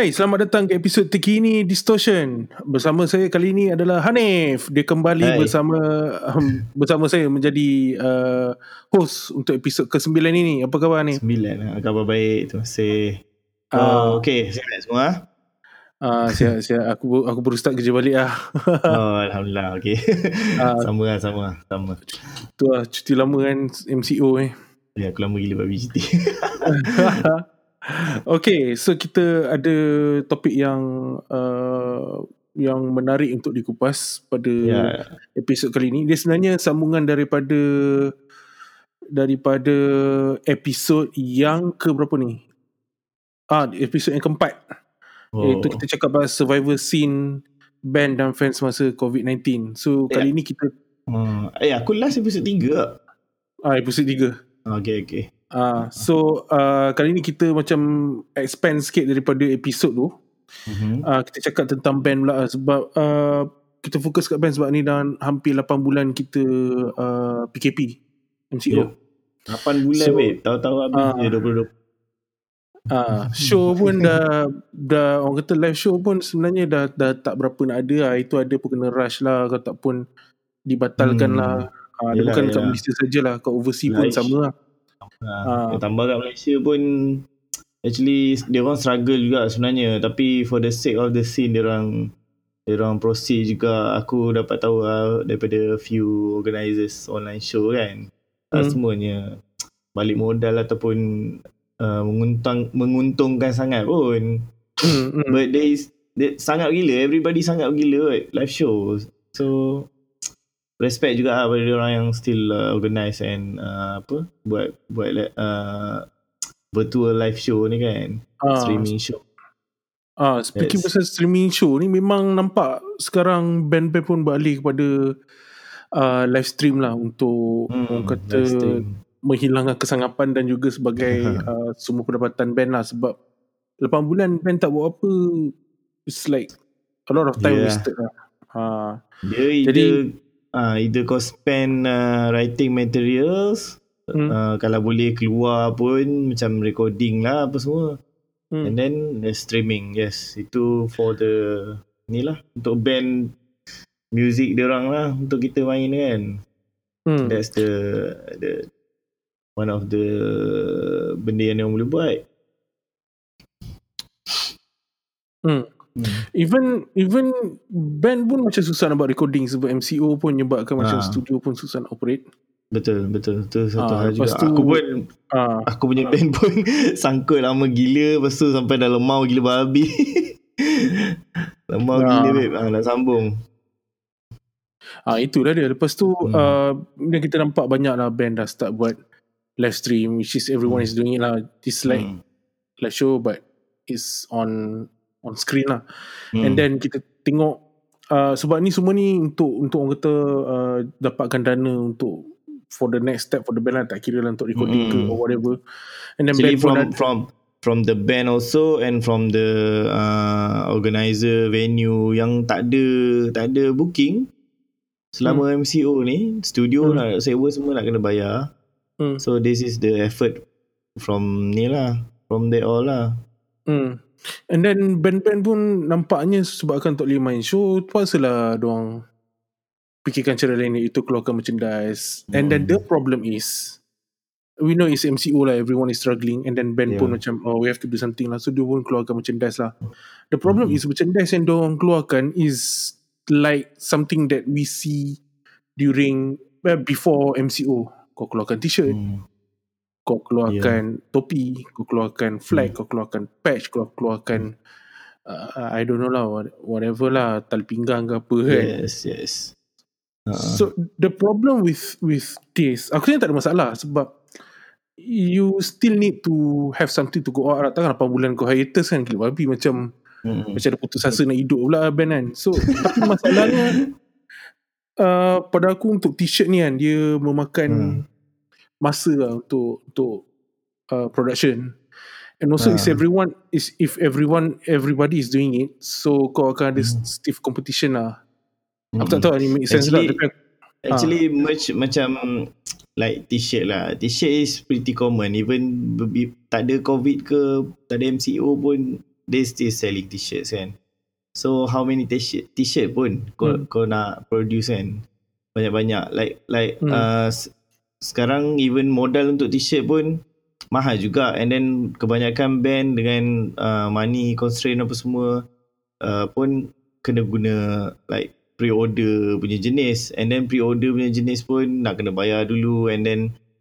Hai, selamat datang ke episod terkini Distortion. Bersama saya kali ini adalah Hanif. Dia kembali Hai. bersama um, bersama saya menjadi uh, host untuk episod ke-9 ini. Apa khabar Hanif? Sembilan lah. Khabar baik. Terima kasih. Ah. Oh, okay. Sihat semua. Uh, siap, siap. Aku aku baru start kerja balik lah. oh, Alhamdulillah. Okay. Ah. sama lah, sama. Sama. tu lah, cuti lama kan MCO eh. Ya, aku lama gila buat VGT. okay, so kita ada topik yang uh, yang menarik untuk dikupas pada ya. episod kali ini. Dia sebenarnya sambungan daripada daripada episod yang ke berapa ni? Ah, episod yang keempat. Oh. Iaitu kita cakap pasal survivor scene band dan fans masa COVID-19. So Ya. kali ni kita Oh. Eh, aku last episode 3 ah episod 3. Okay, okay. Ah, so uh, kali ni kita macam expand sikit daripada episod tu. Mm-hmm. Uh, kita cakap tentang band pula sebab uh, kita fokus kat band sebab ni dah hampir 8 bulan kita uh, PKP MCO. Ya. 8 bulan, So, babe. Tahu-tahu habis je 2020. Ah, show pun dah dah orang kata live show pun sebenarnya dah dah tak berapa nak ada lah. Itu ada pun kena rush lah kalau tak pun dibatalkan Hmm. lah. Ah, dia Yelah, bukan kat yelah. Malaysia sajalah, kat overseas pun sama lah. Ha, Ah. Tambah kat Malaysia pun actually dia orang struggle juga sebenarnya tapi for the sake of the scene dia orang dia orang proceed juga aku dapat tahu lah daripada few organisers online show kan tak Hmm. semuanya balik modal ataupun uh, menguntang, menguntungkan sangat pun Hmm, hmm. but there is there, sangat gila everybody sangat gila right? live show so respect juga lah pada orang yang still uh, organize and uh, apa buat buat uh, virtual live show ni kan Ah, streaming show Ah, speaking Yes. pasal streaming show ni memang nampak sekarang band-band pun beralih kepada uh, live stream lah untuk Hmm, orang kata menghilangkan kesangapan dan juga sebagai uh, semua pendapatan band lah sebab 8 bulan band tak buat apa it's like a lot of time Yeah. wasted lah. Uh, dia Jadi- ah either kau spend uh, writing materials Hmm. uh, kalau boleh keluar pun macam recording lah apa semua hmm. And then the streaming, yes. Itu for the ni lah untuk band music dia orang lah untuk kita main kan. hmm. That's the the one of the benda yang dia boleh buat. Hmm. Hmm. Even even band pun macam susah nak buat recording sebab MCO pun menyebabkan macam Ah. studio pun susah nak operate. Betul, betul. Itu satu Ah, hal juga. tu- aku pun Ah, aku punya band pun sangkut lama gila lepas tu sampai dah lemau gila babi. lemau Ah. gila babe. Ah, nak sambung. Ah itulah dia. Lepas tu hmm. Uh, kita nampak banyak lah band dah start buat live stream which is everyone Hmm. is doing it lah. It's like Hmm. live show but it's on on screen lah. Hmm. And then kita tengok uh, sebab ni semua ni untuk untuk orang kata uh, dapatkan dana untuk for the next step for the band lah tak kira lah untuk recording Hmm. ke or whatever. And then Actually band from ada, from from the band also and from the uh, organizer venue yang tak ada tak ada booking selama MCO ni studio Hmm. nak sewa semua nak kena bayar. Hmm. So this is the effort from ni lah from they all lah. Hmm. And then band-band pun nampaknya sebabkan tak boleh main show, terpaksalah diorang fikirkan cara lain iaitu keluarkan merchandise. And then Hmm. the problem is, we know it's MCO lah, everyone is struggling and then band pun Yeah. macam, oh we have to do something lah. So dia pun keluarkan merchandise lah. The problem Hmm. is merchandise yang diorang keluarkan is like something that we see during, well, before MCO. Kau keluarkan t-shirt, Hmm. Kau keluarkan topi, kau keluarkan flag, kau keluarkan patch, kau keluarkan uh, I don't know lah what- whatever lah tali pinggang ke apa kan. Yes, yes. Uh, So the problem with with this, aku rasa tak ada masalah sebab you still need to have something to go out lah. Takkan 8 bulan kau hiatus kan gila babi macam hmm. macam ada putus asa nak hidup pula band kan. So tapi masalahnya uh, pada aku untuk t-shirt ni kan dia memakan Hmm. Masa lah untuk untuk uh, production. And also Ah. is everyone is if everyone everybody is doing it, so kau akan ada Hmm. stiff competition lah. Aku Hmm. tak tahu ni make sense Actually- tapi Actually merch macam like t-shirt lah. T-shirt is pretty common even tak ada covid ke tak ada MCO pun they still selling t-shirts kan. So how many t-shirt t-shirt pun kau Hmm. kau nak produce kan. Banyak-banyak like like Hmm. uh, sekarang even modal untuk t-shirt pun mahal juga. And then kebanyakan band dengan uh, money constraint apa semua uh, pun kena guna like pre-order punya jenis. And then pre-order punya jenis pun nak kena bayar dulu. And then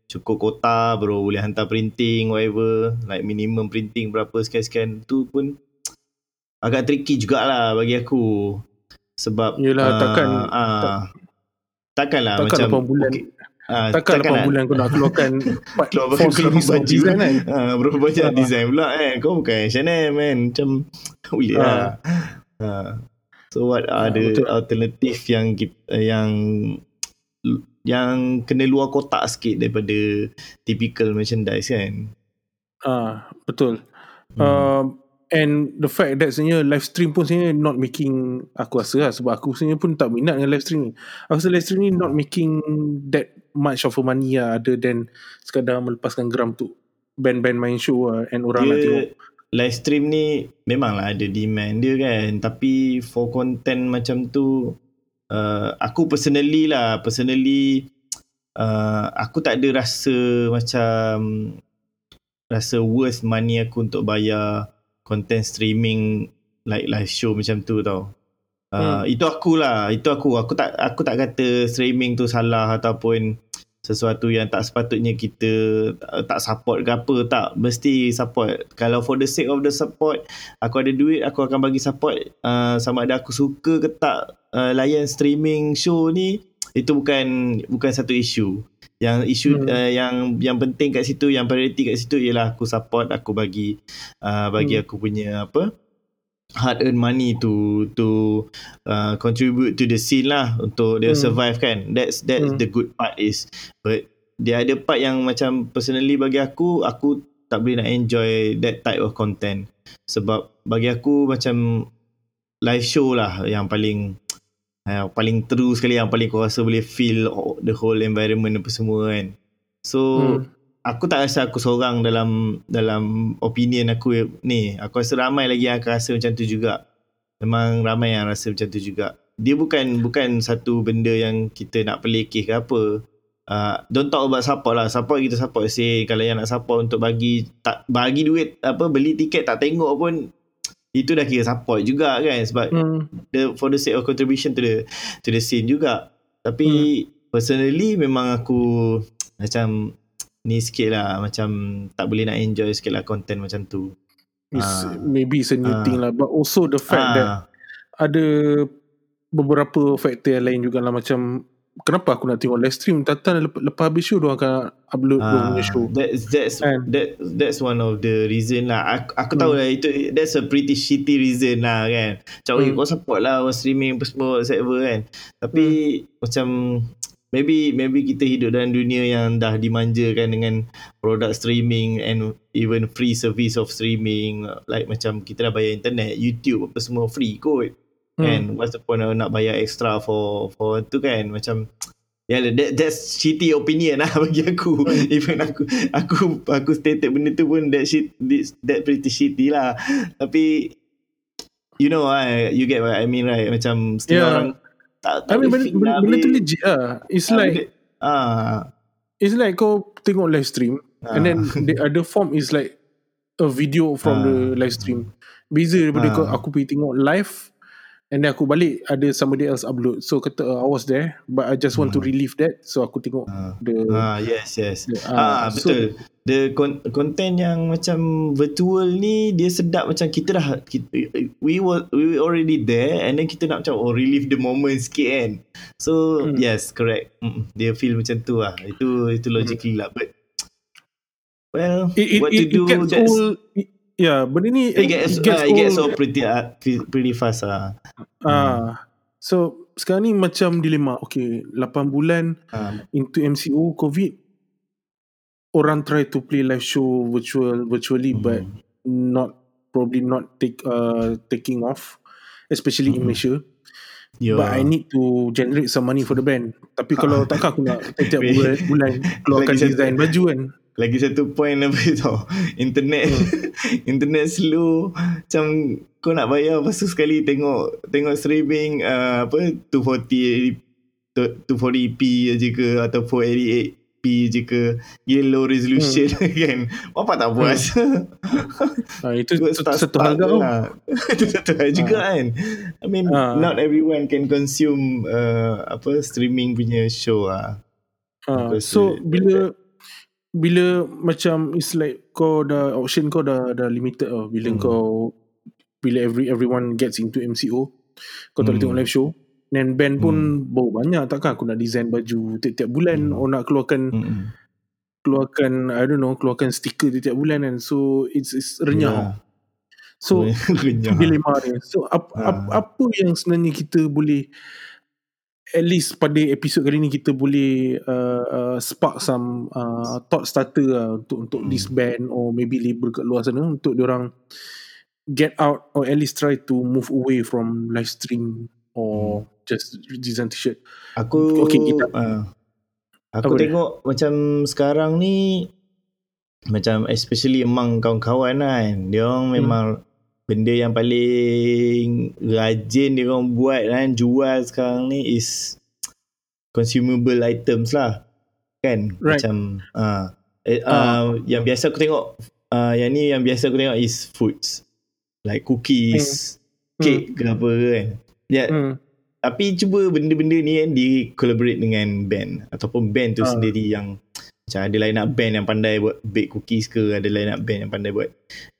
cukup kota baru boleh hantar printing whatever. Like minimum printing berapa sekian-sekian. Tu pun agak tricky jugalah bagi aku. Sebab Yelah, ah, takkan- ah, takkan lah Takkan macam 8 bulan. okay, ah, Takkan 8 nak- bulan kau nak keluarkan part keluar keluar series of baju design kan ha, berapa banyak Ah. design pula kan kau bukan H&M kan macam boleh Ah. lah ha. so what are Ah, the betul. alternative yang ki- uh, yang yang kena luar kotak sikit daripada typical merchandise kan ah betul Hmm. um, and the fact that sebenarnya live stream pun sebenarnya not making aku rasa lah. Sebab aku sebenarnya pun tak minat dengan live stream ni. Aku rasa live stream ni not making that much of a money lah. Other than sekadar melepaskan geram tu band-band main show lah. And orang nak tengok. dia live stream ni memanglah ada demand dia kan. Tapi for content macam tu uh, aku personally lah personally uh, aku tak ada rasa macam rasa worth money aku untuk bayar content streaming like live show macam tu tau. Uh, itu aku lah itu aku. Aku tak aku tak kata streaming tu salah ataupun sesuatu yang tak sepatutnya kita uh, tak support ke apa. Tak mesti support. Kalau for the sake of the support aku ada duit aku akan bagi support. Uh, sama ada aku suka ke tak uh, layan streaming show ni itu bukan bukan satu isu yang isu Hmm. uh, yang yang penting kat situ yang priority kat situ ialah aku support aku bagi uh, bagi Hmm. aku punya apa hard earn money to to uh, contribute to the scene lah untuk dia Hmm. survive kan that's that's Hmm. the good part is but dia ada part yang macam personally bagi aku aku tak boleh nak enjoy that type of content sebab bagi aku macam live show lah yang paling yang paling true sekali yang paling kau rasa boleh feel the whole environment apa semua kan. So Hmm. aku tak rasa aku seorang dalam dalam opinion aku ni. Aku rasa ramai lagi yang akan rasa macam tu juga. Memang ramai yang rasa macam tu juga. Dia bukan bukan satu benda yang kita nak pelekeh ke apa. Uh, don't talk about support lah. Support kita support say kalau yang nak support untuk bagi tak bagi duit apa beli tiket tak tengok pun itu dah kira support juga kan sebab Hmm. the for the sake of contribution to the to the scene juga tapi personally memang aku macam ni sikit lah macam tak boleh nak enjoy sikit lah content macam tu It's, Ah. maybe it's a new Ah. thing lah but also the fact that ah, ada beberapa faktor yang lain juga lah macam kenapa aku nak tengok live stream Tatan lepas, lepas habis show dia akan upload dia punya show that's that's Kan? that that's one of the reason lah aku, aku tahu Hmm. lah itu that's a pretty shitty reason lah kan macam hmm. Hmm. kau support lah orang streaming apa semua whatever kan tapi Hmm. macam maybe maybe kita hidup dalam dunia yang dah dimanjakan dengan produk streaming and even free service of streaming like macam kita dah bayar internet YouTube apa semua free kot Hmm. kan what's the point of nak bayar extra for for tu kan macam yeah, that, that's shitty opinion lah bagi aku. Even aku aku aku stated benda tu pun that shit that pretty shitty lah. Tapi you know ah you get what I mean right macam setengah Yeah. orang tak tak I mean benda, benda, lah benda tu legit lah it's Ah, like ah it's like kau tengok live stream and then Ah. the other form is like a video from Ah. the live stream beza daripada Ah. kau aku pergi tengok live and then aku balik ada somebody else upload so kata uh, I was there but I just want to Hmm. relieve that so aku tengok ah. the Ah yes yes. the- Ah, so- betul. The con- content yang macam virtual ni dia sedap macam kita dah kita, we were we were already there and then kita nak macam oh relive the moment sikit kan. So Hmm. yes correct. Mm, dia feel macam tu lah. Itu itu logically lah but well it, it, what it, to do it gets that's all yeah benda ni it gets, it gets ah, it gets so pretty uh, pretty fast ah. Ah, so sekarang ni macam dilema. Okay, 8 bulan Ah, into MCO COVID, orang try to play live show virtual virtually, Hmm. but not probably not take uh taking off, especially in Hmm. Malaysia. yeah. But I need to generate some money for the band. Tapi kalau takkan aku nak setiap bulan, bulan keluarkan design baju kan. Lagi satu point apa tau internet. Internet slow. Macam kau nak bayar lepas tu sekali tengok tengok streaming uh, apa 240 240p je ke atau 488p je ke. Gila low resolution hmm. kan? Apa tak puas? Ah, itu Buat tu- start- satu hal lah. Itu satu hal juga kan. I mean Ah. not everyone can consume uh, apa streaming punya show lah. Ah, Because so bila bila macam it's like kau dah option kau dah dah limited oh bila Hmm. kau bila every everyone gets into MCO kau tak boleh Hmm. tengok live show dan band pun bau banyak takkan aku nak design baju tiap-tiap bulan Hmm. or nak keluarkan Mm-mm. keluarkan I don't know keluarkan stiker tiap-tiap bulan kan so it's, it's renyah so Renyah. dilema dia. So ap, Ha. ap, apa yang sebenarnya kita boleh at least pada episod kali ni kita boleh uh, uh, spark some uh, thought starter lah untuk untuk Hmm. this band or maybe label kat luar sana untuk orang get out or at least try to move away from live stream or just design t-shirt. Aku Okay, kita- uh, aku Apa dia? tengok macam sekarang ni macam especially among kawan-kawan kan dia orang Hmm. memang benda yang paling rajin dia orang buat kan jual sekarang ni is consumable items lah kan Right. macam uh, eh, Ah. uh, yang biasa aku tengok uh, yang ni yang biasa aku tengok is foods like cookies cake ke apa kan ya Hmm. tapi cuba benda-benda ni kan di collaborate dengan band ataupun band tu Ah. sendiri yang macam ada line up band yang pandai buat bake cookies ke ada line up band yang pandai buat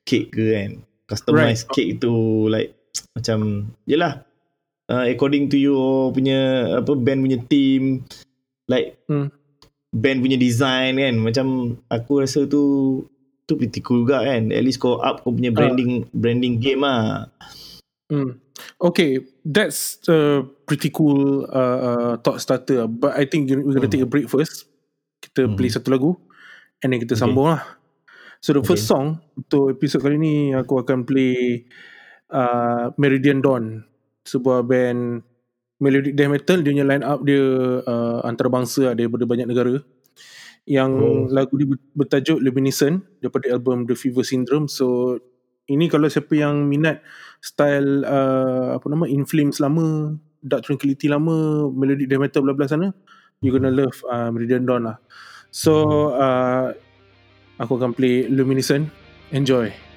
cake ke kan customize Right. cake tu like macam yelah uh, according to your punya apa band punya team like Hmm. band punya design kan macam aku rasa tu tu pretty cool juga kan at least kau up kau punya branding branding game lah Hmm. Okay, that's a pretty cool uh, uh, thought starter. But I think we're gonna Hmm. take a break first. Kita Hmm. play satu lagu, and then kita Okay. sambung lah. So the first Okay. song untuk episod kali ni aku akan play uh, Meridian Dawn, sebuah band melodic death metal. Dia punya line up dia uh, antarabangsa lah, daripada banyak negara. Yang Oh. lagu dia ber- bertajuk Luminescent daripada album The Fever Syndrome. So ini kalau siapa yang minat style uh, apa nama In Flames lama, Dark Tranquility lama, melodic death metal bla bla sana, you gonna love uh, Meridian Dawn lah. So uh, aku akan play Luminescent. Enjoy.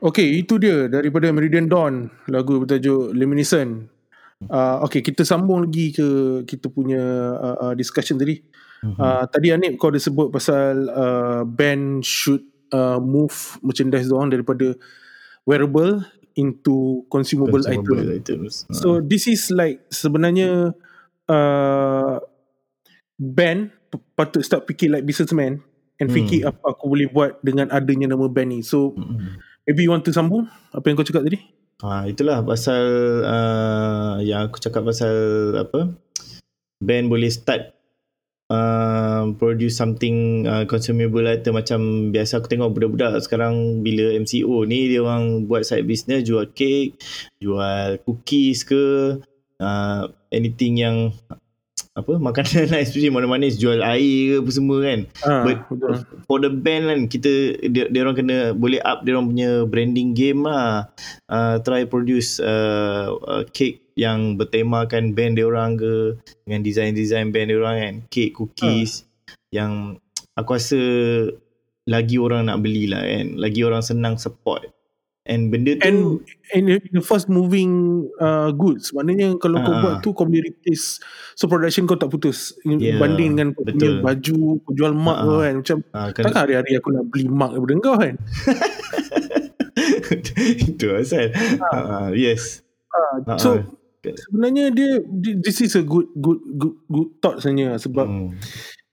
Okay, itu dia daripada Meridian Dawn, lagu bertajuk Luminescent. Uh, okay, kita sambung lagi ke kita punya uh, uh, discussion tadi. Uh, tadi Anip kau ada sebut pasal uh, band should uh, move merchandise doang daripada wearable into consumable, Consumable item. items. Ah. So this is like sebenarnya uh, band patut start fikir like businessman and Hmm. fikir apa aku boleh buat dengan adanya nama band ni. So Mm-mm. Maybe you want to sambung apa yang kau cakap tadi? Ha, itulah pasal uh, yang aku cakap pasal apa band boleh start uh, produce something uh, consumable item macam biasa aku tengok budak-budak sekarang bila MCO ni dia orang buat side business jual cake, jual cookies ke uh, anything yang apa makanan lah especially manis-manis jual air ke apa semua kan Ah, But betul. for the band kan kita dia, dia orang kena boleh up dia orang punya branding game lah. Uh, try produce uh, uh, cake yang bertemakan band dia orang ke dengan design-design band dia orang kan. Cake, cookies yang aku rasa lagi orang nak beli lah kan. Lagi orang senang support. And benda tu And in the, first moving uh, goods maknanya kalau kau Ah. buat tu kau boleh replace so production kau tak putus Yeah, banding dengan kau punya baju kau jual mak Ah. kau kan macam uh, kena, takkan hari-hari aku nak beli mak daripada kau kan itu asal. Uh, yes. Ah, Ah, so ah. sebenarnya dia di- this is a good good good good thought sebenarnya sebab Hmm.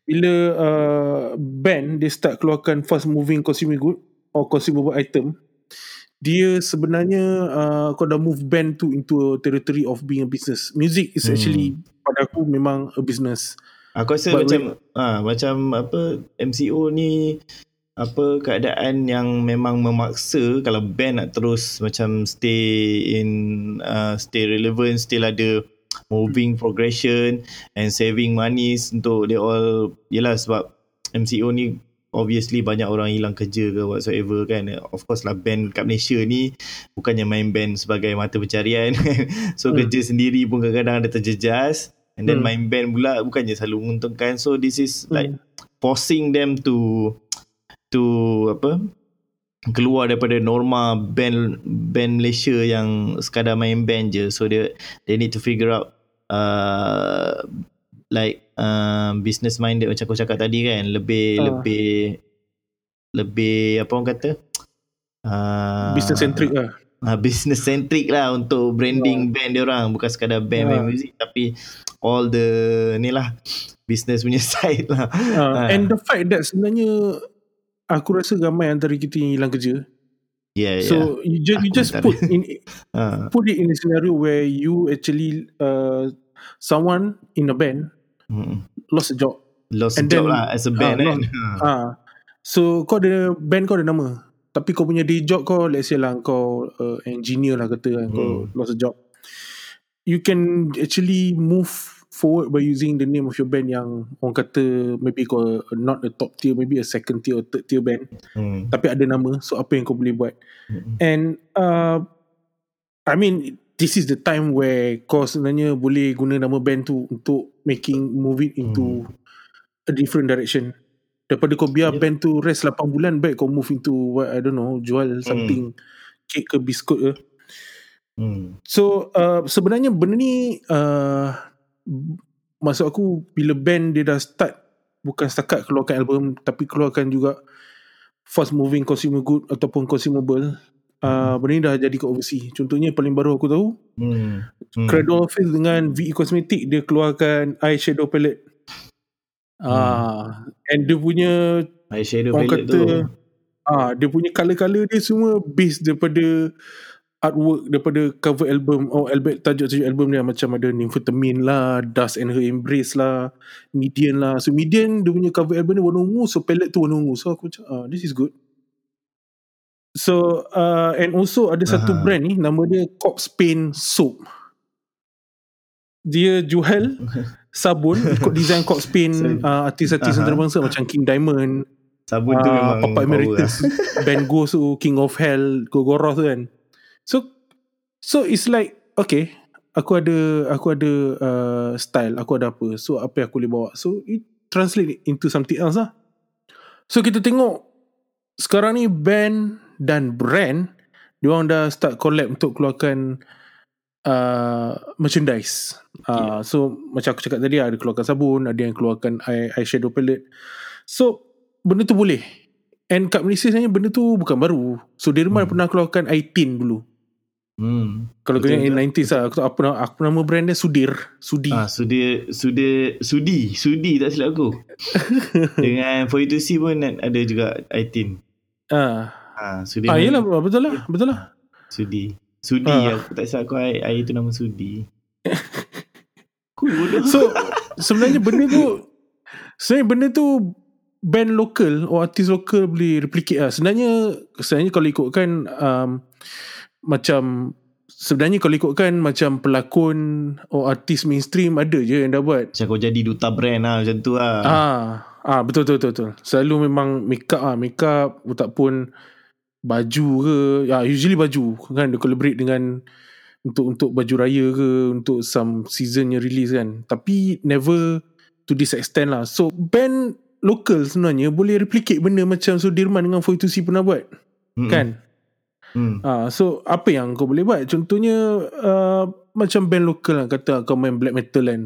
bila uh, band dia start keluarkan fast moving consumer good or consumable item dia sebenarnya uh, kau dah move band tu into a territory of being a business music is Hmm. actually pada aku memang a business Aku rasa But macam ah macam apa MCO ni apa keadaan yang memang memaksa kalau band nak terus macam stay in uh, stay relevant still ada moving progression and saving money untuk they all yelah sebab MCO ni obviously banyak orang hilang kerja ke whatsoever kan of course lah band kat Malaysia ni bukannya main band sebagai mata pencarian so Hmm. kerja sendiri pun kadang-kadang ada terjejas and then Hmm. main band pula bukannya selalu menguntungkan so this is like Hmm. forcing them to to apa keluar daripada norma band band Malaysia yang sekadar main band je so they they need to figure out uh, like uh, business minded macam kau cakap tadi kan lebih Ah. lebih lebih apa orang kata? Uh, business centric lah. Uh, business centric lah untuk branding band dia orang. Bukan sekadar band Ah. main music tapi all the ni lah business punya side lah. Uh, Ah. and the fact that sebenarnya aku rasa ramai antara kita yang hilang kerja. Yeah yeah. so you just you just put in uh, put it in a scenario where you actually uh, someone in a band mm. lost a job. Lost And job then- lah as a band ah, kan lost- ah so kau ada band kau ada nama? Tapi kau punya day job kau let's say lah kau uh, engineer lah kata kan kau Hmm. lost a job. You can actually move forward by using the name of your band yang orang kata maybe kau not a top tier maybe a second tier or third tier band. Hmm. tapi ada nama so apa yang kau boleh buat? Mm-mm. And uh, I mean this is the time where kau sebenarnya boleh guna nama band tu untuk making move it into a different direction. Daripada kau biar Yeah. band tu rest 8 bulan baik kau move into what I don't know jual something cake ke biskut ke. Hmm. So uh, sebenarnya benda ni uh, maksud aku bila band dia dah start bukan setakat keluarkan album tapi keluarkan juga fast moving consumer good ataupun consumable uh, benda ni dah jadi kat overseas. Contohnya paling baru aku tahu Hmm. Hmm. Cradle of Filth dengan VE Cosmetic dia keluarkan eyeshadow palette. Ah and dia punya Eyeshadow palette kata tu. ah dia punya color-color dia semua based daripada artwork daripada cover album. Oh album tajuk-tajuk album dia macam ada Nymphetamine lah Dust and Her Embrace lah Median lah. So Median dia punya cover album dia warna ungu so palette tu warna ungu. So aku macam ah this is good so uh, and also ada satu Aha. brand ni nama dia Corpse Paint Soap. Dia jual sabun ikut design Corpse Paint uh, artis-artis Aha. antarabangsa macam King Diamond. Sabun tu Ah, memang Papa Emeritus Ben Ghost tu King of Hell Gogoroth tu kan. So so it's like okay aku ada aku ada uh, style aku ada apa. So apa yang aku boleh bawa? So it translate into something else lah. So kita tengok sekarang ni band dan brand Dia orang dah start collab untuk keluarkan uh, merchandise. Uh, So macam aku cakap tadi ada keluarkan sabun, ada yang keluarkan eye, eyeshadow palette. So benda tu boleh. And kat Malaysia sebenarnya benda tu bukan baru. So Derma hmm. pernah keluarkan eye tint dulu. Hmm. Kalau kau ingat in 90s lah, aku, tahu apa nama, aku nama brand dia Sudir. Sudi. Ah, sudi, sudi, sudi, sudi tak silap aku. Dengan For You To See pun ada juga iTin. Ah. Ah, sudi. Ah, yelah betul lah, betul lah. Sudi. Sudi, Ah. aku tak silap aku air, air tu nama Sudi. Cool bodoh. So sebenarnya benda tu sebenarnya benda tu band lokal or artis lokal boleh replicate lah. Sebenarnya sebenarnya kalau ikutkan um, macam sebenarnya kalau ikutkan macam pelakon or artis mainstream ada je yang dah buat. Macam kau jadi duta brand lah macam tu lah. Ah, ah betul betul betul. betul. Selalu memang make up ah, make up ataupun baju ke, ya usually baju kan dia collaborate dengan untuk untuk baju raya ke untuk some season yang release kan. Tapi never to this extent lah. So band local sebenarnya boleh replicate benda macam Sudirman dengan Foy to pernah buat Mm-mm. kan. Hmm. Ah, so apa yang kau boleh buat? Contohnya uh, macam band lokal lah kata kau main black metal kan.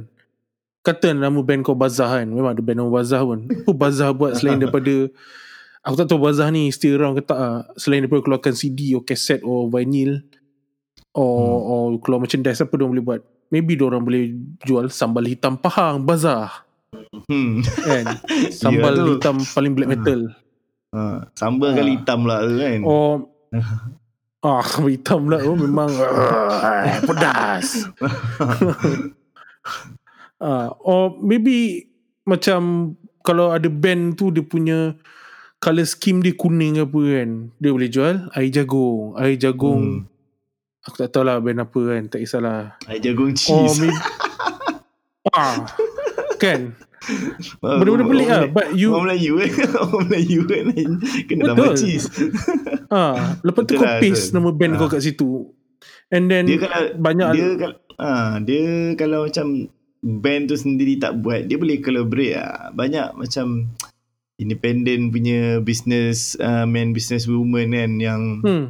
Kata nama band kau Bazah kan. Memang ada band nama Bazah pun. Apa Bazah buat selain daripada aku tak tahu Bazah ni still around ke tak lah. Selain daripada keluarkan CD or cassette or vinyl or, hmm. or keluar merchandise apa dia boleh buat. Maybe dia orang boleh jual sambal hitam Pahang Bazah Hmm. kan. Sambal tu. hitam paling black metal. Ha, sambal Ah. kali hitam lah tu kan. Or Ah, hitam pula oh, memang uh, pedas. ah, or maybe macam kalau ada band tu dia punya color scheme dia kuning ke apa kan. Dia boleh jual air jagung. Air jagung Hmm. aku tak tahu lah band apa kan, tak kisahlah. Air jagung cheese. maybe ah, kan. Ah, Benda-benda pelik lah. But you Orang Melayu kan Orang Melayu kan Kena tambah cheese ah, lepas tu Betul kau lah, paste betul. nama band kau Ah. kat situ. And then Dia kalau banyak Dia kalau ah, Dia kalau macam Band tu sendiri tak buat Dia boleh collaborate lah Banyak macam Independent punya Business uh, Man business woman kan Yang hmm,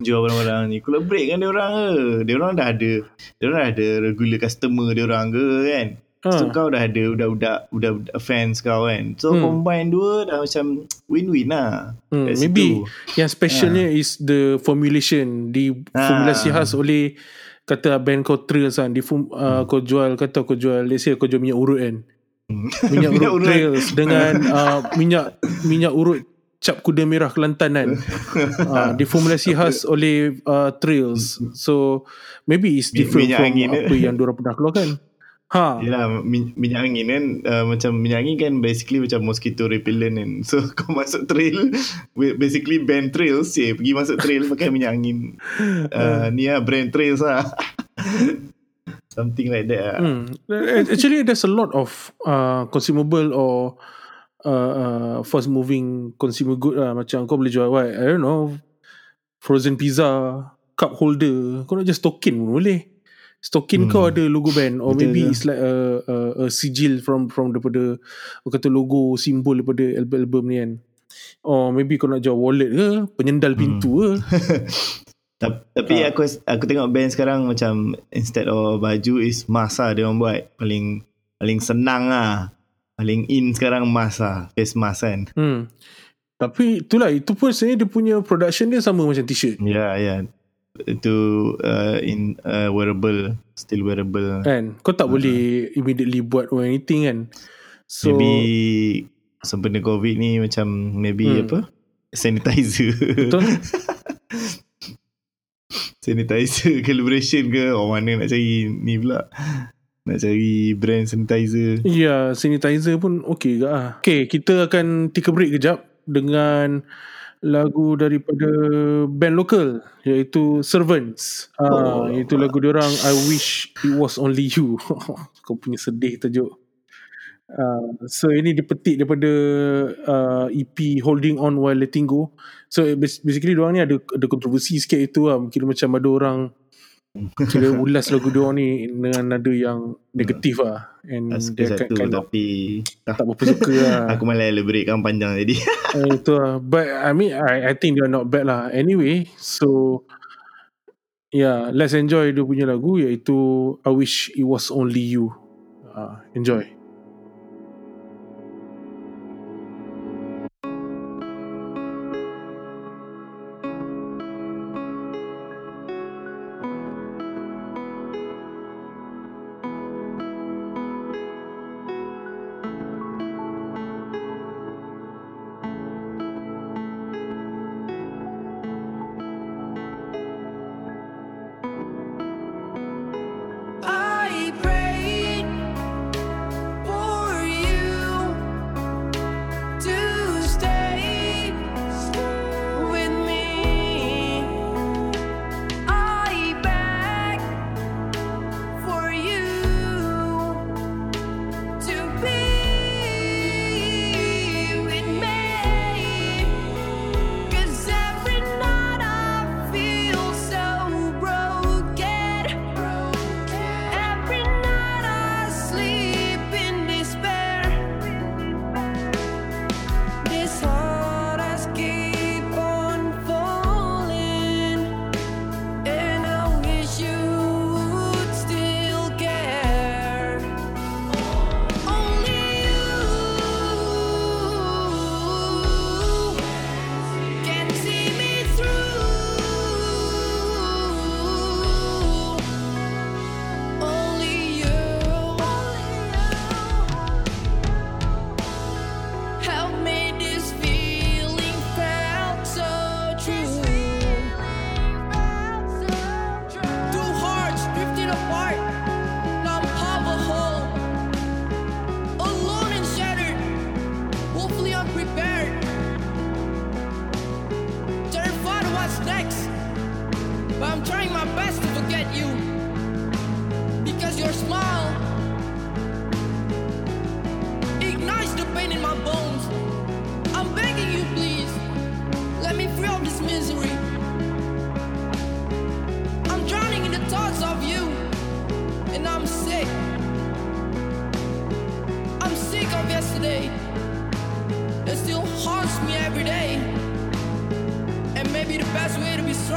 Jual barang-barang ni Collaborate dengan dia orang ke Dia orang dah ada Dia orang dah ada Regular customer dia orang ke kan So ah. kau dah ada Budak-budak Budak-budak fans kau kan So Hmm. combine dua Dah macam Win-win lah Hmm, maybe situ. yang specialnya is the formulation di Ah. formulasi khas oleh kata band kau trails kan di uh, kau jual kata kau jual let's say kau jual minyak urut kan Hmm. Minyak, Minyak urut urut. trails dengan uh, minyak minyak urut cap kuda merah Kelantan kan. Uh, diformulasi khas oleh uh, trails. So maybe it's different minyak from angin. apa dia. yang diorang pernah keluarkan. Ha. Yelah min- minyak angin kan uh, Macam minyak angin kan Basically macam mosquito repellent kan. So kau masuk trail Basically band trails je. Pergi masuk trail pakai minyak angin. Uh, Ni lah brand trails lah Something like that lah Hmm. Actually, there's a lot of uh, consumable or uh, uh, fast moving consumer good lah. Macam kau boleh jual what? I don't know. Frozen pizza, cup holder. Kau nak just token pun boleh. Stokin Hmm. kau ada logo band or Betul maybe ke? it's like a, a, a sigil from from daripada kau kata logo simbol daripada album-album ni kan. Or maybe kau nak jual wallet ke, penyendal Hmm. pintu ke. Ta- Tapi Ah. aku aku tengok band sekarang macam instead of baju is mask lah dia orang buat. Paling paling senang lah. Paling in sekarang mask lah. Face mask kan. Hmm. Tapi itulah itu pun sebenarnya dia punya production dia sama macam t-shirt. Ya yeah, ya. Yeah. Itu uh, in uh, wearable, still wearable. kan kau tak boleh immediately buat or anything kan so maybe sempena covid ni macam maybe Hmm. apa? Sanitizer. betul sanitizer collaboration ke? Oh mana nak cari ni pula. Nak cari brand sanitizer. ya sanitizer pun okey ke ah okey kita akan take a break kejap dengan lagu daripada band lokal iaitu Servants ah Oh. iaitu lagu diorang I Wish It Was Only You kau punya sedih tajuk Uh, so ini dipetik daripada uh, EP Holding On While Letting Go. So eh, basically diorang ni ada ada kontroversi sikit itu lah. Mungkin macam ada orang kira ulas lagu diorang ni dengan nada yang negatif lah. And dia akan kind of tapi tak berapa suka lah. Aku malah elaborate kan panjang jadi. uh, eh, itu lah. But I mean I, I think they are not bad lah. Anyway, so Yeah, let's enjoy dia punya lagu iaitu I Wish It Was Only You. Uh. Enjoy.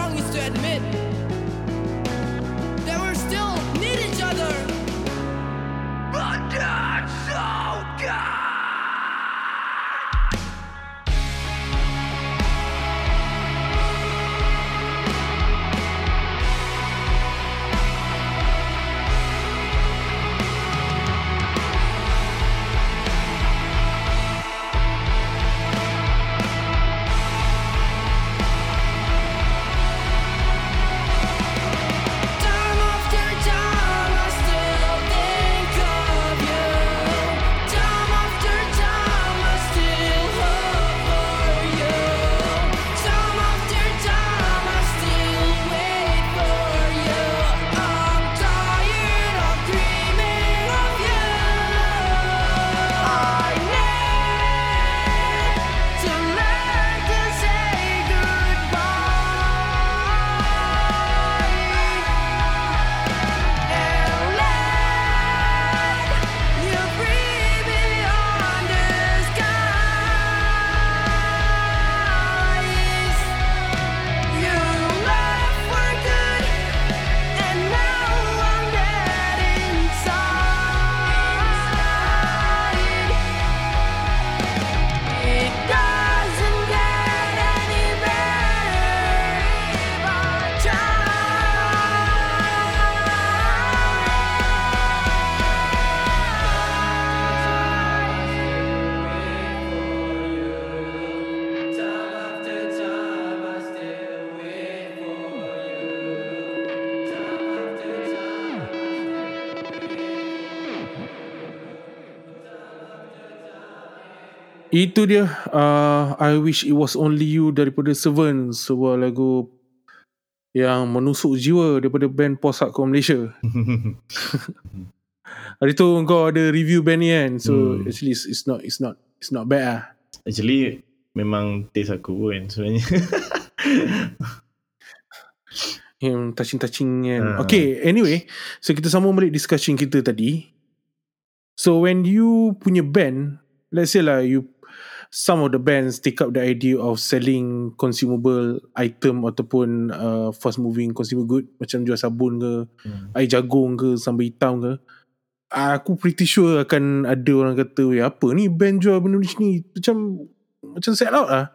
strongest to admit Itu dia uh, I wish it was only you daripada Seven sebuah lagu yang menusuk jiwa daripada band post hardcore Malaysia. Hari tu kau ada review band ni kan. So hmm. actually it's, it's not it's not it's not bad ah. Actually memang taste aku kan sebenarnya. yang touching-touching kan. Uh. Okay, anyway. So, kita sambung balik discussion kita tadi. So, when you punya band, let's say lah, you some of the bands take up the idea of selling consumable item ataupun uh, fast moving consumer good macam jual sabun ke Hmm. air jagung ke sambal hitam ke. Aku pretty sure akan ada orang kata Weh apa ni band jual benda ni? Macam macam sell out lah.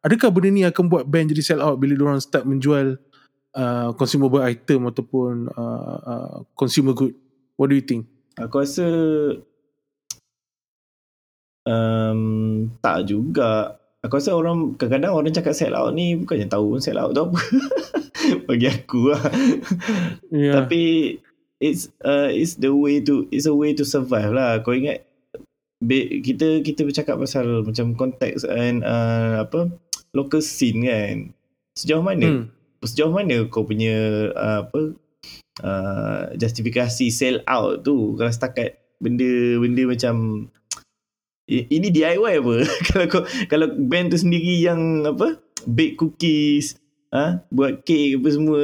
Adakah benda ni akan buat band jadi sell out bila orang start menjual uh, consumable item ataupun uh, uh, consumer good? What do you think? Aku rasa um, tak juga. Aku rasa orang kadang-kadang orang cakap sell out ni bukannya tahu pun sell out tu apa. Bagi aku lah. yeah. Tapi it's uh, it's the way to it's a way to survive lah. Kau ingat be, kita kita bercakap pasal macam konteks and uh, apa local scene kan. Sejauh mana hmm. sejauh mana kau punya uh, apa uh, justifikasi sell out tu kalau setakat benda-benda macam i- ini DIY apa kalau kau kalau band tu sendiri yang apa bake cookies ah ha? buat cake apa semua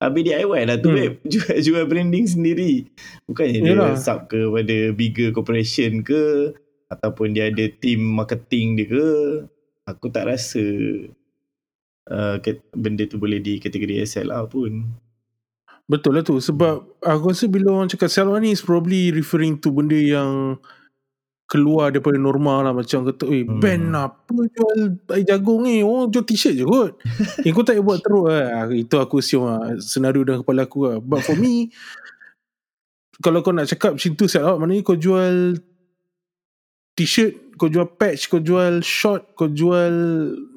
habis DIY lah tu Hmm. hmm. jual jual branding sendiri bukannya dia Yalah. sub ke pada bigger corporation ke ataupun dia ada team marketing dia ke aku tak rasa uh, benda tu boleh dikategori sell out pun Betul lah tu Sebab aku rasa bila orang cakap sell ni Is probably referring to benda yang Keluar daripada normal lah Macam kata Eh Hmm. band apa jual air jagung ni? Orang jual t-shirt je kot. Eh kau tak buat teruk lah Itu aku assume lah Senario dalam kepala aku lah. But for me Kalau kau nak cakap macam tu sell out Maknanya kau jual T-shirt Kau jual patch Kau jual short Kau jual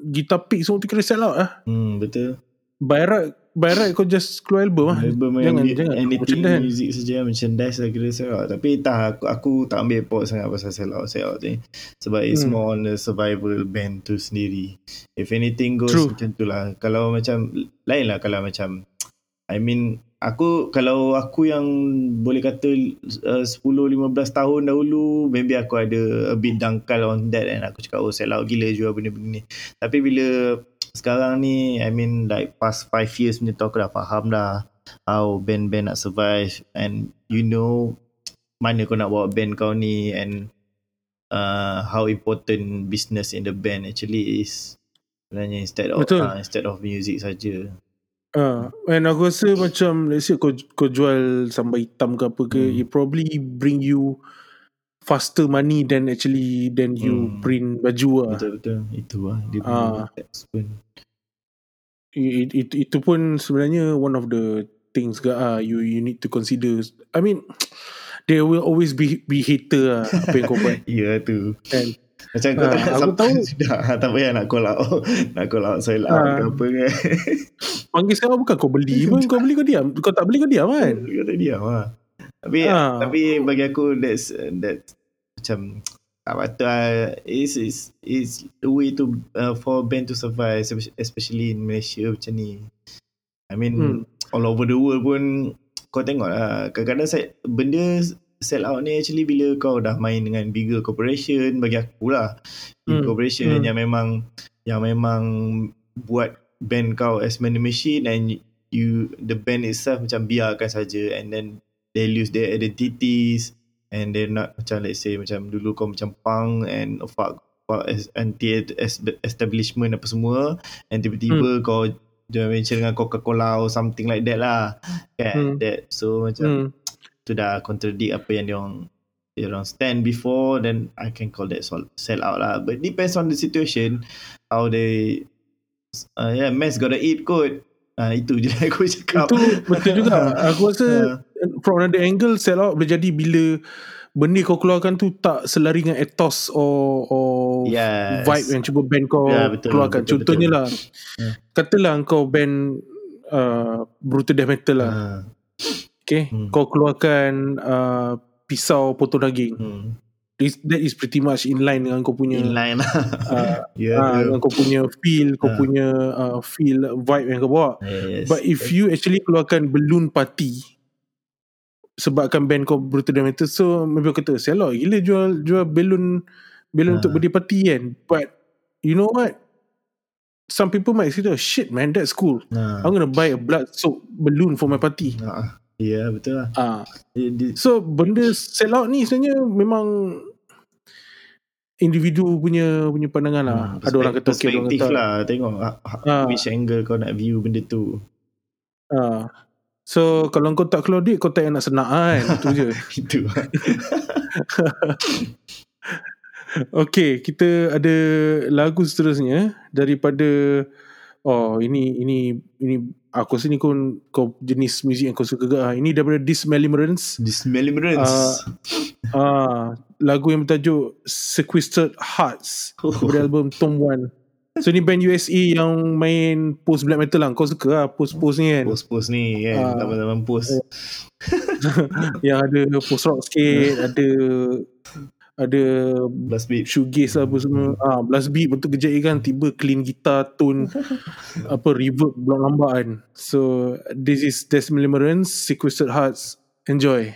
Guitar pick Semua tu kira sell out lah. Hmm betul. By right By right kau just keluar album lah album Jangan yang Jangan anything Merchandise. music saja merchandise lah kira sell out tapi tak aku, aku tak ambil pot sangat pasal sell out sell out ni sebab it's Hmm. more on the survival band tu sendiri if anything goes True. macam tu lah kalau macam lain lah kalau macam I mean aku kalau aku yang boleh kata uh, 10-15 tahun dahulu maybe aku ada a bit dangkal on that and aku cakap oh sell out gila jual benda-benda ni. Tapi bila sekarang ni I mean like past 5 years tu aku dah faham dah how band-band nak survive and you know mana kau nak bawa band kau ni and uh, how important business in the band actually is. Sebenarnya instead of Betul. uh, instead of music saja Ah, and aku rasa macam let's say kau kau jual sambal hitam ke apa ke, Hmm. it probably bring you faster money than actually than you Hmm. print baju lah. betul-betul itu lah dia Ah. punya tax pun It, it, itu pun sebenarnya one of the things ke ah you you need to consider. I mean there will always be be hater lah apa yang kau buat. ya tu And macam kau Ah, tak aku sampai tahu. sudah tak payah nak call out nak call out sell out Ah. ke apa kan panggil saya bukan kau beli pun kau beli kau diam. Kau tak beli kau diam kan. Kau tak diam lah. Tapi Ah. tapi bagi aku that's that's macam tak patut lah. It's, it's, it's the way to uh, for band to survive espe- especially in Malaysia macam ni. I mean Hmm. all over the world pun kau tengok lah kadang-kadang saya, benda sell out ni actually bila kau dah main dengan bigger corporation bagi aku lah big Hmm. corporation Hmm. yang memang yang memang buat band kau as money machine and you the band itself macam biarkan saja and then they lose their identities and they're not macam let's say macam dulu kau macam punk and fuck fuck as anti establishment apa semua and tiba-tiba kau joint venture dengan Coca-Cola or something like that lah kan Hmm. that so macam Hmm. Tu dah contradict apa yang dia orang dia orang stand before then I can call that sell out lah but depends on the situation how they uh, yeah mess gotta eat kot uh, itu je lah aku cakap Itu betul juga. Aku rasa Uh, from another angle sell out boleh jadi bila benda kau keluarkan tu tak selari dengan ethos or, or Yes. vibe yang cuba band kau Ya, betul, keluarkan. betul, Contohnya betul. lah, Ya. katalah kau band uh, brutal death metal lah. uh, Okay, Hmm. kau keluarkan uh, pisau potong daging. hmm. Is- That is pretty much in line dengan kau punya inline lah uh, yeah, uh, dengan kau punya feel, kau Ah. punya uh, feel vibe yang kau bawa. yes. But if you actually keluarkan balloon party sebabkan band kau brutal death metal so maybe aku kata sell out gila jual jual balloon balloon Ah. untuk birthday party kan but you know what some people might say oh, shit man that's cool nah. I'm gonna buy a blood soaked balloon for my party Nah. Ya yeah, betul lah ah dia- so benda sell out ni sebenarnya memang individu punya punya pandangan lah. Hmm, ada orang kata orang perspektif kata. lah tengok ha- ha- Ah. which angle kau nak view benda tu Ah. So kalau kau tak keluar duit kau tak nak senak kan. Itu je. itu Okay, kita ada lagu seterusnya daripada oh ini ini ini aku rasa ni kau kau jenis muzik yang kau suka ke ah. Ini daripada Dismembrance. Dismembrance Ah, lagu yang bertajuk Sequestered Hearts daripada album Tom One. So ni band USA yang main post black metal lah. Kau suka lah post-post ni kan. post-post ni kan Ah. zaman-zaman post yang ada post rock sikit, ada ada blast beat shoegaze lah apa semua. Ah, blast beat betul kejap je kan tiba clean guitar tone apa reverb block lambat kan. So this is Desmembrance Sequestered Hearts. Enjoy.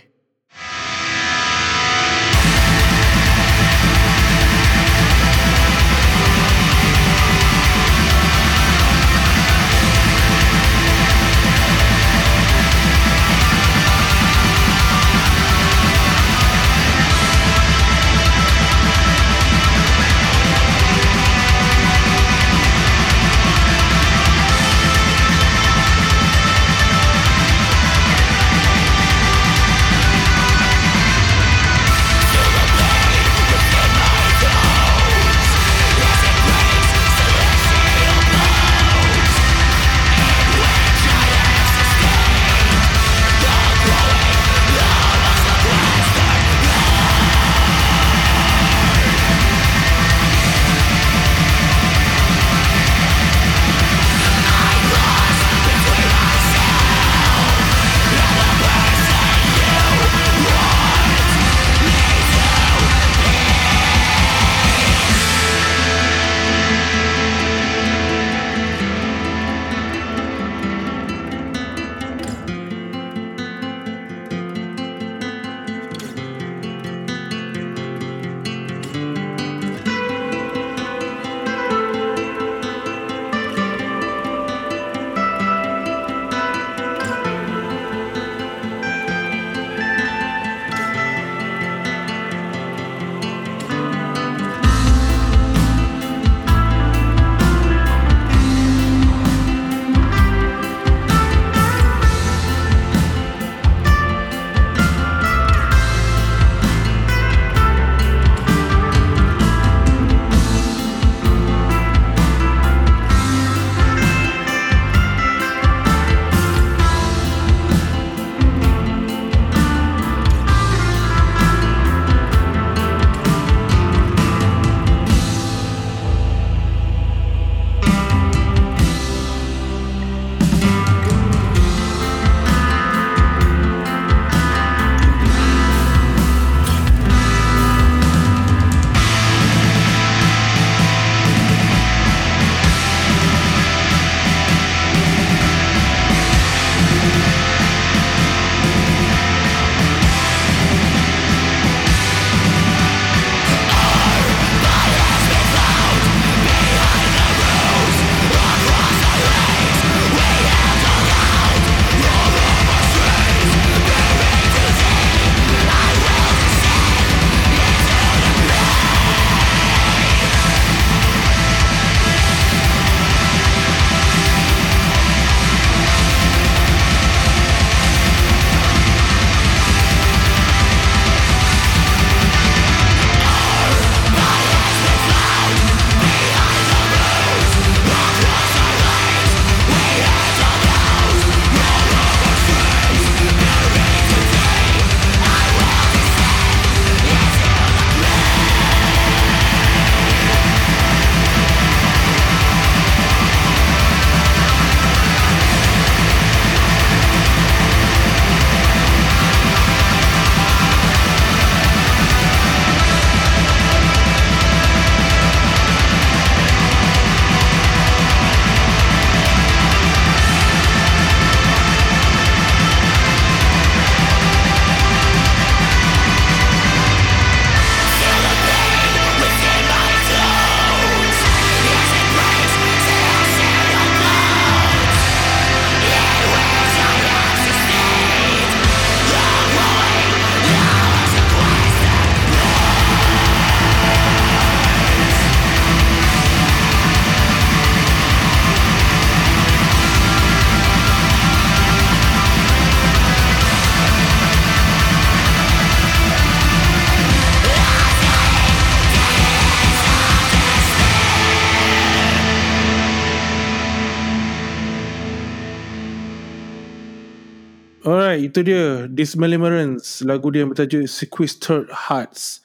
Itu dia Dismemorance lagu dia yang bertajuk Sequestered Hearts.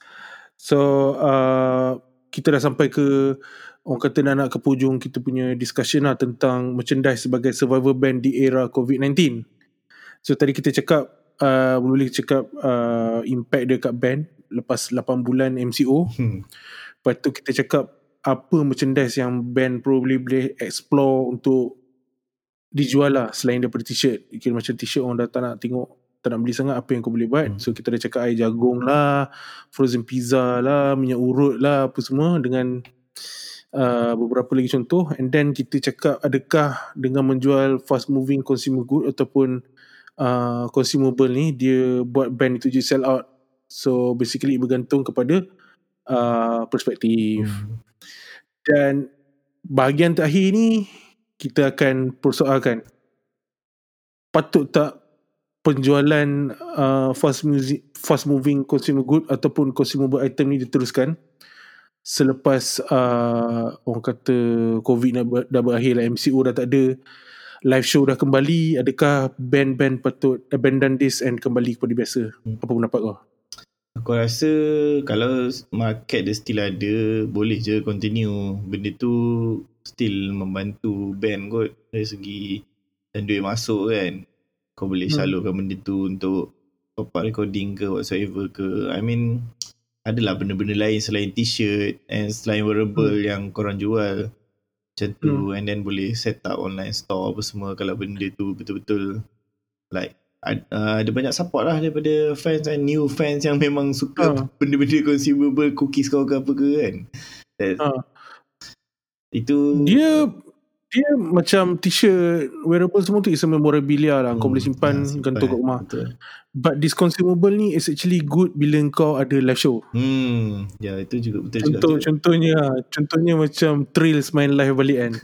So uh, kita dah sampai ke orang kata nak nak ke hujung kita punya discussion lah tentang merchandise sebagai survivor band di era COVID-19. So tadi kita cakap uh, boleh cakap uh, impact dia kat band lepas 8 bulan MCO. Hmm. Lepas tu kita cakap apa merchandise yang band probably boleh explore untuk dijual lah selain daripada t-shirt. Kira macam t-shirt orang dah tak nak tengok, tak nak beli sangat apa yang kau boleh buat. Hmm. So kita dah cakap air jagung lah, frozen pizza lah, minyak urut lah, apa semua dengan uh, beberapa lagi contoh. And then kita cakap adakah dengan menjual fast moving consumer good ataupun uh, consumable ni dia buat band itu je sell out. So basically bergantung kepada uh, perspektif. Hmm. Dan bahagian terakhir ni kita akan persoalkan patut tak penjualan uh, fast music fast moving consumer good ataupun consumable item ni diteruskan selepas uh, orang kata covid dah, ber- dah berakhir lah MCO dah tak ada live show dah kembali adakah band-band patut abandon this and kembali kepada biasa Hmm. apa pendapat kau Aku rasa kalau market dia still ada, boleh je continue. Benda tu still membantu band kot dari segi dan duit masuk kan. Kau boleh Hmm. salurkan benda tu untuk top up recording ke whatsoever ke. I mean, adalah benda-benda lain selain t-shirt and selain wearable yang korang jual. Macam tu and then boleh set up online store apa semua kalau benda tu betul-betul like uh, ada banyak support lah daripada fans and new fans yang memang suka Ha. benda-benda consumable cookies kau ke apa ke kan. That, Ha. Itu dia dia macam t-shirt wearable semua tu is a memorabilia lah. Kau boleh simpan ya, gantung kat rumah. Betul. but this consumable ni is actually good bila kau ada live show. Hmm, ya itu juga betul contoh juga. contohnya contohnya macam Thrills main live balik kan.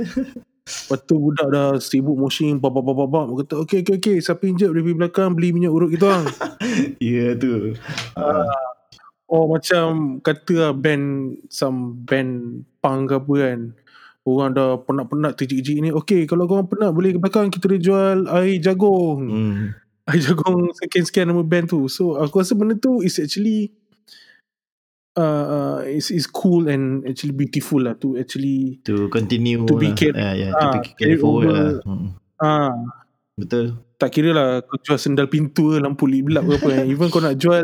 Lepas tu budak dah sibuk moshing bab bab bab bab kata okey okey okey siapa injek dari belakang beli minyak urut kita orang Ya tu. Uh, oh macam kata lah band some band punk ke apa kan orang dah penat-penat terjik-jik ni okey kalau korang penat boleh ke belakang kita ada jual air jagung hmm. air jagung sekian-sekian nama band tu so aku rasa benda tu is actually uh, uh, is is cool and actually beautiful lah to actually To continue To be lah. carry- Ya, ya, to ah, be carry forward over. lah. Hmm. ah Betul. tak kira lah kau jual sendal pintu ke lampu lip gelap ke apa kan even kau nak jual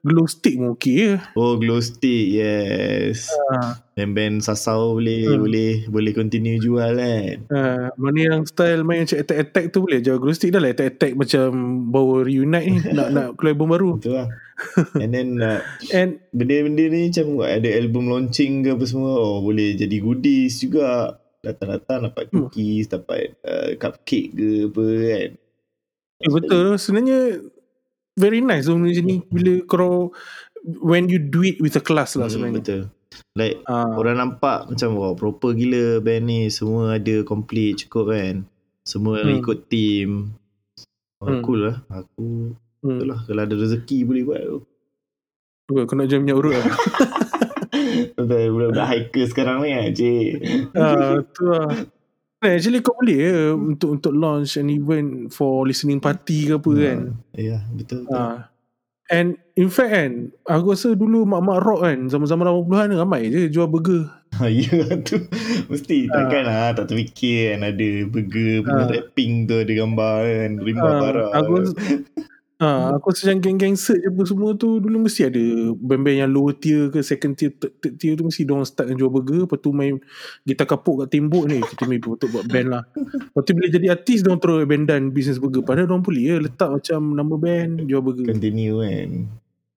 glow stick pun okey je Oh, glow stick. Yes. ah, Band-band sasau boleh Hmm. boleh boleh continue jual kan. ah, mana yang style main macam attack-attack tu boleh jual glow stick dah lah attack-attack macam baru reunite ni nak nak keluar album baru Betul lah. And then uh, and benda-benda ni macam ada album launching ke apa semua. Oh, boleh jadi goodies juga. Datang-datang dapat Hmm. cookies, dapat uh, cupcake ke apa kan. Eh, betul sebenarnya very nice tu macam ni bila kau when you do it with a class lah Hmm, sebenarnya betul. Like ah, orang nampak macam wah proper gila band ni semua ada complete cukup kan. Semua Hmm. ikut team. Oh, Hmm. Cool lah. Aku hmm. betul lah kalau ada rezeki boleh buat tu. Betul, kau nak jual minyak urut lah Betul budak-budak hiker sekarang ni kan cik. ah, tu lah actually kau boleh je untuk untuk launch an event for listening party ke apa kan. Ya betul. betul. Ah. And in fact kan, aku rasa dulu mak-mak rock kan, zaman-zaman 80-an ramai je jual burger. Ha, ya tu Mesti takkan lah Tak terfikir kan Ada burger Punya Ah. wrapping tu Ada gambar kan Rimba Ah, barang aku Ah, aku rasa macam geng-geng search apa semua tu dulu mesti ada band-band yang lower tier ke second tier third, tier tu mesti diorang start dengan jual burger lepas tu main gitar kapuk kat tembok ni. Kita maybe betul buat band lah. Lepas tu bila jadi artis diorang terus abandon business burger. Padahal diorang boleh ya letak macam nama band jual burger. Continue kan?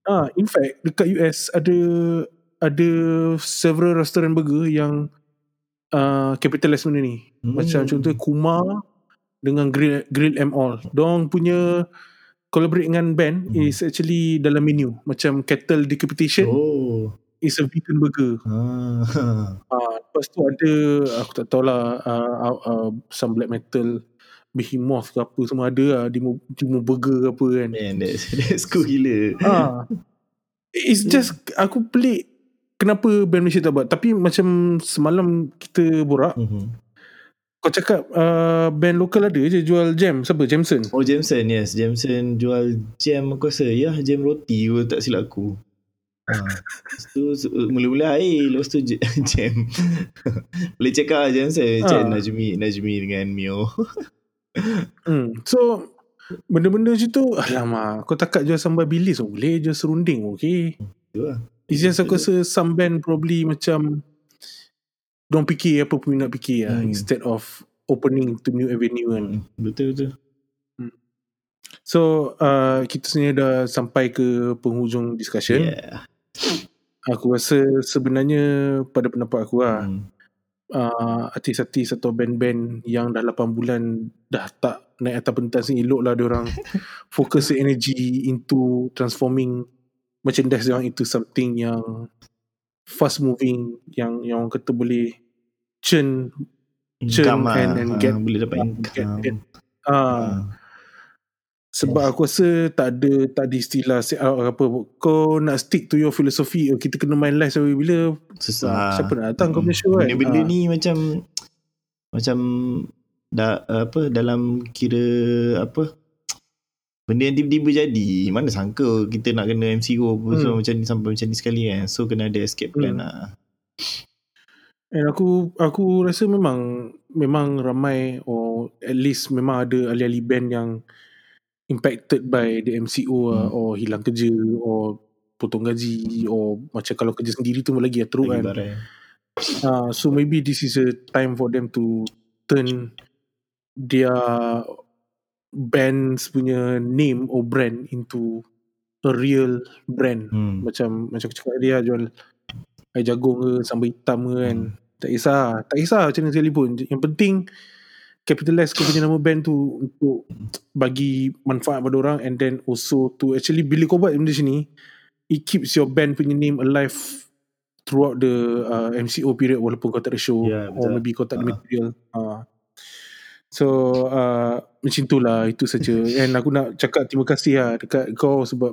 Ah in fact dekat US ada ada several restoran burger yang uh, capitalist benda ni. Macam Hmm. contoh Kuma dengan Grill Grill M All. Diorang punya collaborate dengan band Hmm. is actually dalam menu macam kettle decapitation Oh is a vegan burger. ah. Ah, lepas tu ada aku tak tahulah uh, uh, uh, some black metal behemoth ke apa semua ada lah Dimo, Dimo burger ke apa kan. Man that's, that's cool gila Ah. It's just aku pelik kenapa band Malaysia tak buat tapi macam semalam kita borak Mhm. Kau cakap uh, band lokal ada je jual jam. Siapa? Jameson. Oh Jameson yes Jameson jual jam aku rasa Ya jam roti kalau tak silap aku ha. Lepas tu mula-mula air Lepas tu jam Boleh check out lah Jameson Check Ah. Najmi Najmi dengan Mio Hmm. So benda-benda macam tu alamak kau takat jual sambal bilis boleh jual serunding pun okey. Tu lah It's just aku rasa some band probably macam Diorang fikir apa pun nak fikir lah Hmm. instead of opening to new avenue kan. Hmm, Betul-betul So uh, kita sebenarnya dah sampai ke penghujung discussion. Yeah Aku rasa sebenarnya pada pendapat aku lah hmm. uh, artis-artis atau band-band yang dah 8 bulan dah tak naik atas pentas ni elok lah diorang fokus energy into transforming merchandise diorang into something yang fast moving yang yang orang kata boleh churn Churn Income lah. and- Ah, get- Boleh dapat income. get- ah. Ah. sebab aku rasa tak ada tak ada istilah set out apa kau nak stick to your philosophy oh, kita kena main live sampai bila? Susah. Siapa nak datang kau punya show kan? Benda-benda Ah. ni macam Macam da, apa Dalam kira Apa Benda yang tiba-tiba jadi. Mana sangka Kita nak kena MCO apa Hmm. so, Macam ni sampai macam ni sekali kan. So kena ada escape plan Hmm. lah And aku aku rasa memang memang ramai or at least memang ada ahli-ahli band yang impacted by the MCO lah, Hmm. or hilang kerja or potong gaji or macam kalau kerja sendiri tu lagi ya teruk Lagi kan. Uh, so maybe this is a time for them to turn their bands punya name or brand into a real brand hmm. macam macam aku cakap dia jual air jagung ke sambal hitam ke kan Hmm. Tak kisah tak kisah macam mana sekalipun yang penting capitalize kau punya nama band tu untuk bagi manfaat pada orang and then also to actually bila kau buat benda macam ni it keeps your band punya name alive throughout the uh, MCO period walaupun kau tak ada show Ya, or maybe kau tak ada Ah. material uh. so uh, macam itulah itu saja and aku nak cakap terima kasih lah dekat kau sebab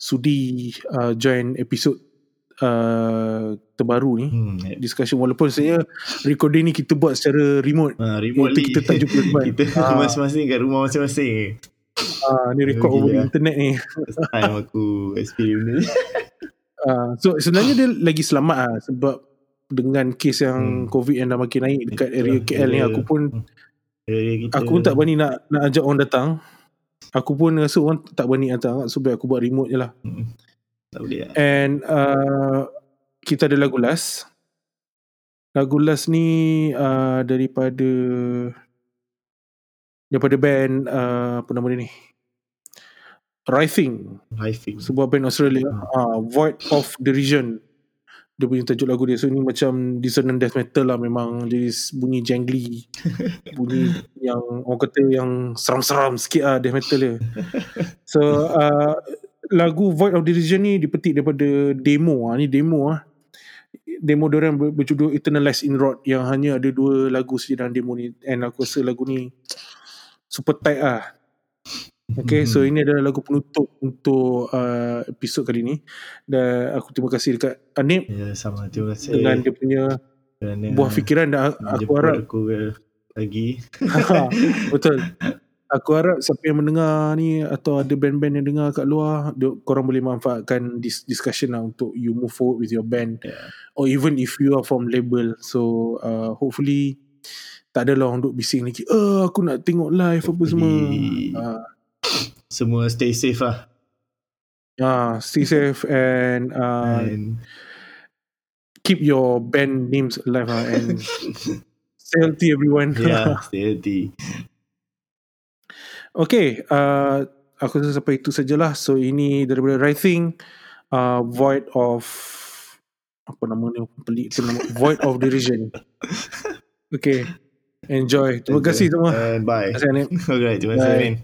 sudi uh, join episod uh, terbaru ni Hmm. discussion walaupun sebenarnya recording ni kita buat secara remote. Ha, remotely. Kita tak jumpa depan. Kita Ah. masing-masing kat rumah masing-masing. Ah ni record over internet ni. First time aku experience ni. Ah, so sebenarnya dia lagi selamat lah sebab dengan kes yang Hmm. covid yang dah makin naik dekat area KL ni area- aku pun Area kita. aku pun tak berani nak nak ajak orang datang. Aku pun rasa orang tak berani datang so baik aku buat remote je lah. Hmm. Tak boleh lah And uh, kita ada lagu last. Lagu last ni uh, daripada daripada band uh, apa nama dia ni? Writhing, Hiving sebuah band Australia. Uh, Void of Derision. Dia punya tajuk lagu dia. So ni macam dissonant death metal lah memang jadi bunyi jangly. bunyi yang orang kata yang seram-seram sikit lah death metal dia. So uh, lagu Void of Derision ni dipetik daripada demo. Ah ni demo ah. Demo diorang ber- berjudul Eternalized in Rot yang hanya ada dua lagu saja dalam demo ni. And aku rasa lagu ni super tight ah. Okay, so ini adalah lagu penutup untuk uh, episod kali ni. Dan aku terima kasih dekat Anip Ya sama. Terima kasih. Dengan dia punya kerana buah fikiran dan aku harap aku lagi. Betul aku harap siapa yang mendengar ni atau ada band-band yang dengar kat luar dia, korang boleh manfaatkan this discussion lah untuk you move forward with your band. Yeah. or even if you are from label. So uh, hopefully tak adalah orang duk bising lagi. Oh aku nak tengok live apa semua. Uh, semua stay safe lah. Uh, stay safe and uh, and keep your band names alive lah and stay healthy everyone. Yeah stay healthy Okay, uh, aku rasa sampai itu sajalah. So ini daripada writing uh, Void of apa nama ni pelik tu nama Void of Derision. Okay. Enjoy. Terima kasih semua. and bye Terima kasih alright terima kasih. Amin